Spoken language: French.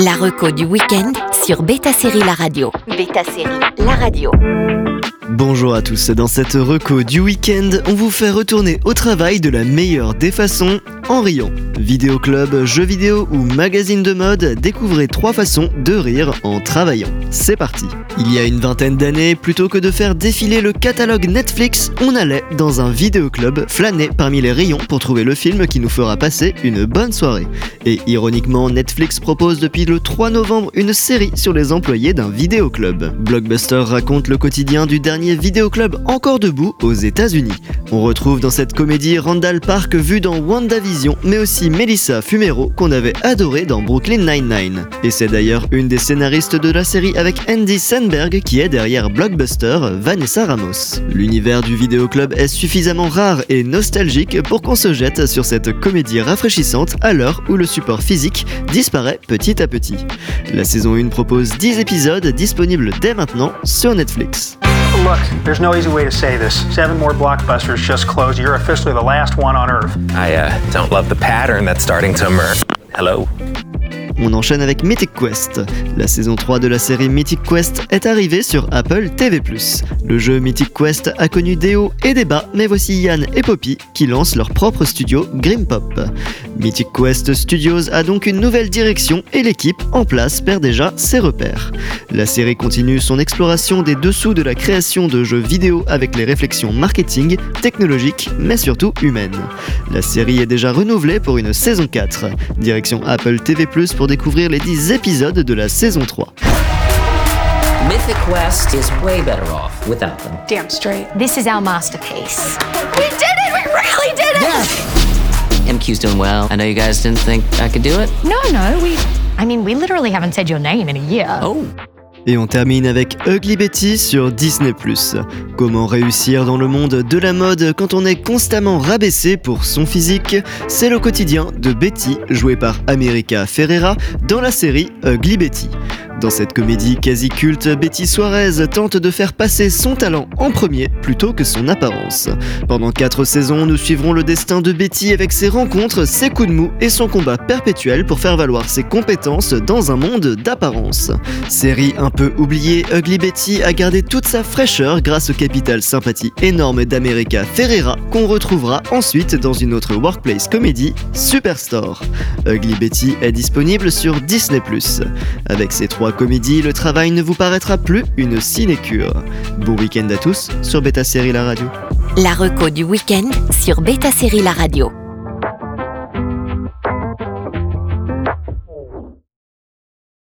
La reco du week-end sur Beta Série La Radio. Beta Série La Radio. Bonjour à tous, dans cette reco du week-end, on vous fait retourner au travail de la meilleure des façons en riant. Vidéo club, jeux vidéo ou magazine de mode, découvrez trois façons de rire en travaillant. C'est parti Il y a une vingtaine d'années, plutôt que de faire défiler le catalogue Netflix, on allait dans un vidéo club flâner parmi les rayons pour trouver le film qui nous fera passer une bonne soirée. Et ironiquement, Netflix propose depuis le 3 novembre une série sur les employés d'un vidéo club. Blockbuster raconte le quotidien du dernier vidéo club encore debout aux États-Unis. On retrouve dans cette comédie Randall Park vu dans WandaVision, mais aussi Melissa Fumero qu'on avait adoré dans Brooklyn Nine-Nine. Et c'est d'ailleurs une des scénaristes de la série avec Andy Sandberg qui est derrière Blockbuster, Vanessa Ramos. L'univers du vidéoclub est suffisamment rare et nostalgique pour qu'on se jette sur cette comédie rafraîchissante à l'heure où le support physique disparaît petit à petit. La saison 1 propose 10 épisodes disponibles dès maintenant sur Netflix. Look, there's no easy way to say this. Seven more blockbusters just closed. You're officially the last one on Earth. I uh, don't love the pattern that's starting to emerge. Hello? On enchaîne avec Mythic Quest. La saison 3 de la série Mythic Quest est arrivée sur Apple TV+. Le jeu Mythic Quest a connu des hauts et des bas, mais voici Yann et Poppy qui lancent leur propre studio Grimpop. Mythic Quest Studios a donc une nouvelle direction et l'équipe en place perd déjà ses repères. La série continue son exploration des dessous de la création de jeux vidéo avec les réflexions marketing, technologiques, mais surtout humaines. La série est déjà renouvelée pour une saison 4. Direction Apple TV+, pour découvrir les 10 épisodes de la saison 3. Mythic Quest is way better off without them. Damn straight. This is our masterpiece. We did it! We really did it! MQ's doing well. I know you guys didn't think I could do it. No, no, we. I mean, we literally haven't said your name in a year. Oh. Et on termine avec Ugly Betty sur Disney ⁇ Comment réussir dans le monde de la mode quand on est constamment rabaissé pour son physique? C'est le quotidien de Betty, jouée par America Ferrera, dans la série Ugly Betty. Dans cette comédie quasi culte, Betty Suarez tente de faire passer son talent en premier plutôt que son apparence. Pendant 4 saisons, nous suivrons le destin de Betty avec ses rencontres, ses coups de mou et son combat perpétuel pour faire valoir ses compétences dans un monde d'apparence. Série un peu oubliée, Ugly Betty a gardé toute sa fraîcheur grâce au capital sympathie énorme d'America Ferreira qu'on retrouvera ensuite dans une autre workplace comédie, Superstore. Ugly Betty est disponible sur Disney+. Avec ses trois comédies, le travail ne vous paraîtra plus une sinécure. Bon week-end à tous sur Beta Série La Radio. La reco du week-end sur Beta Série La Radio.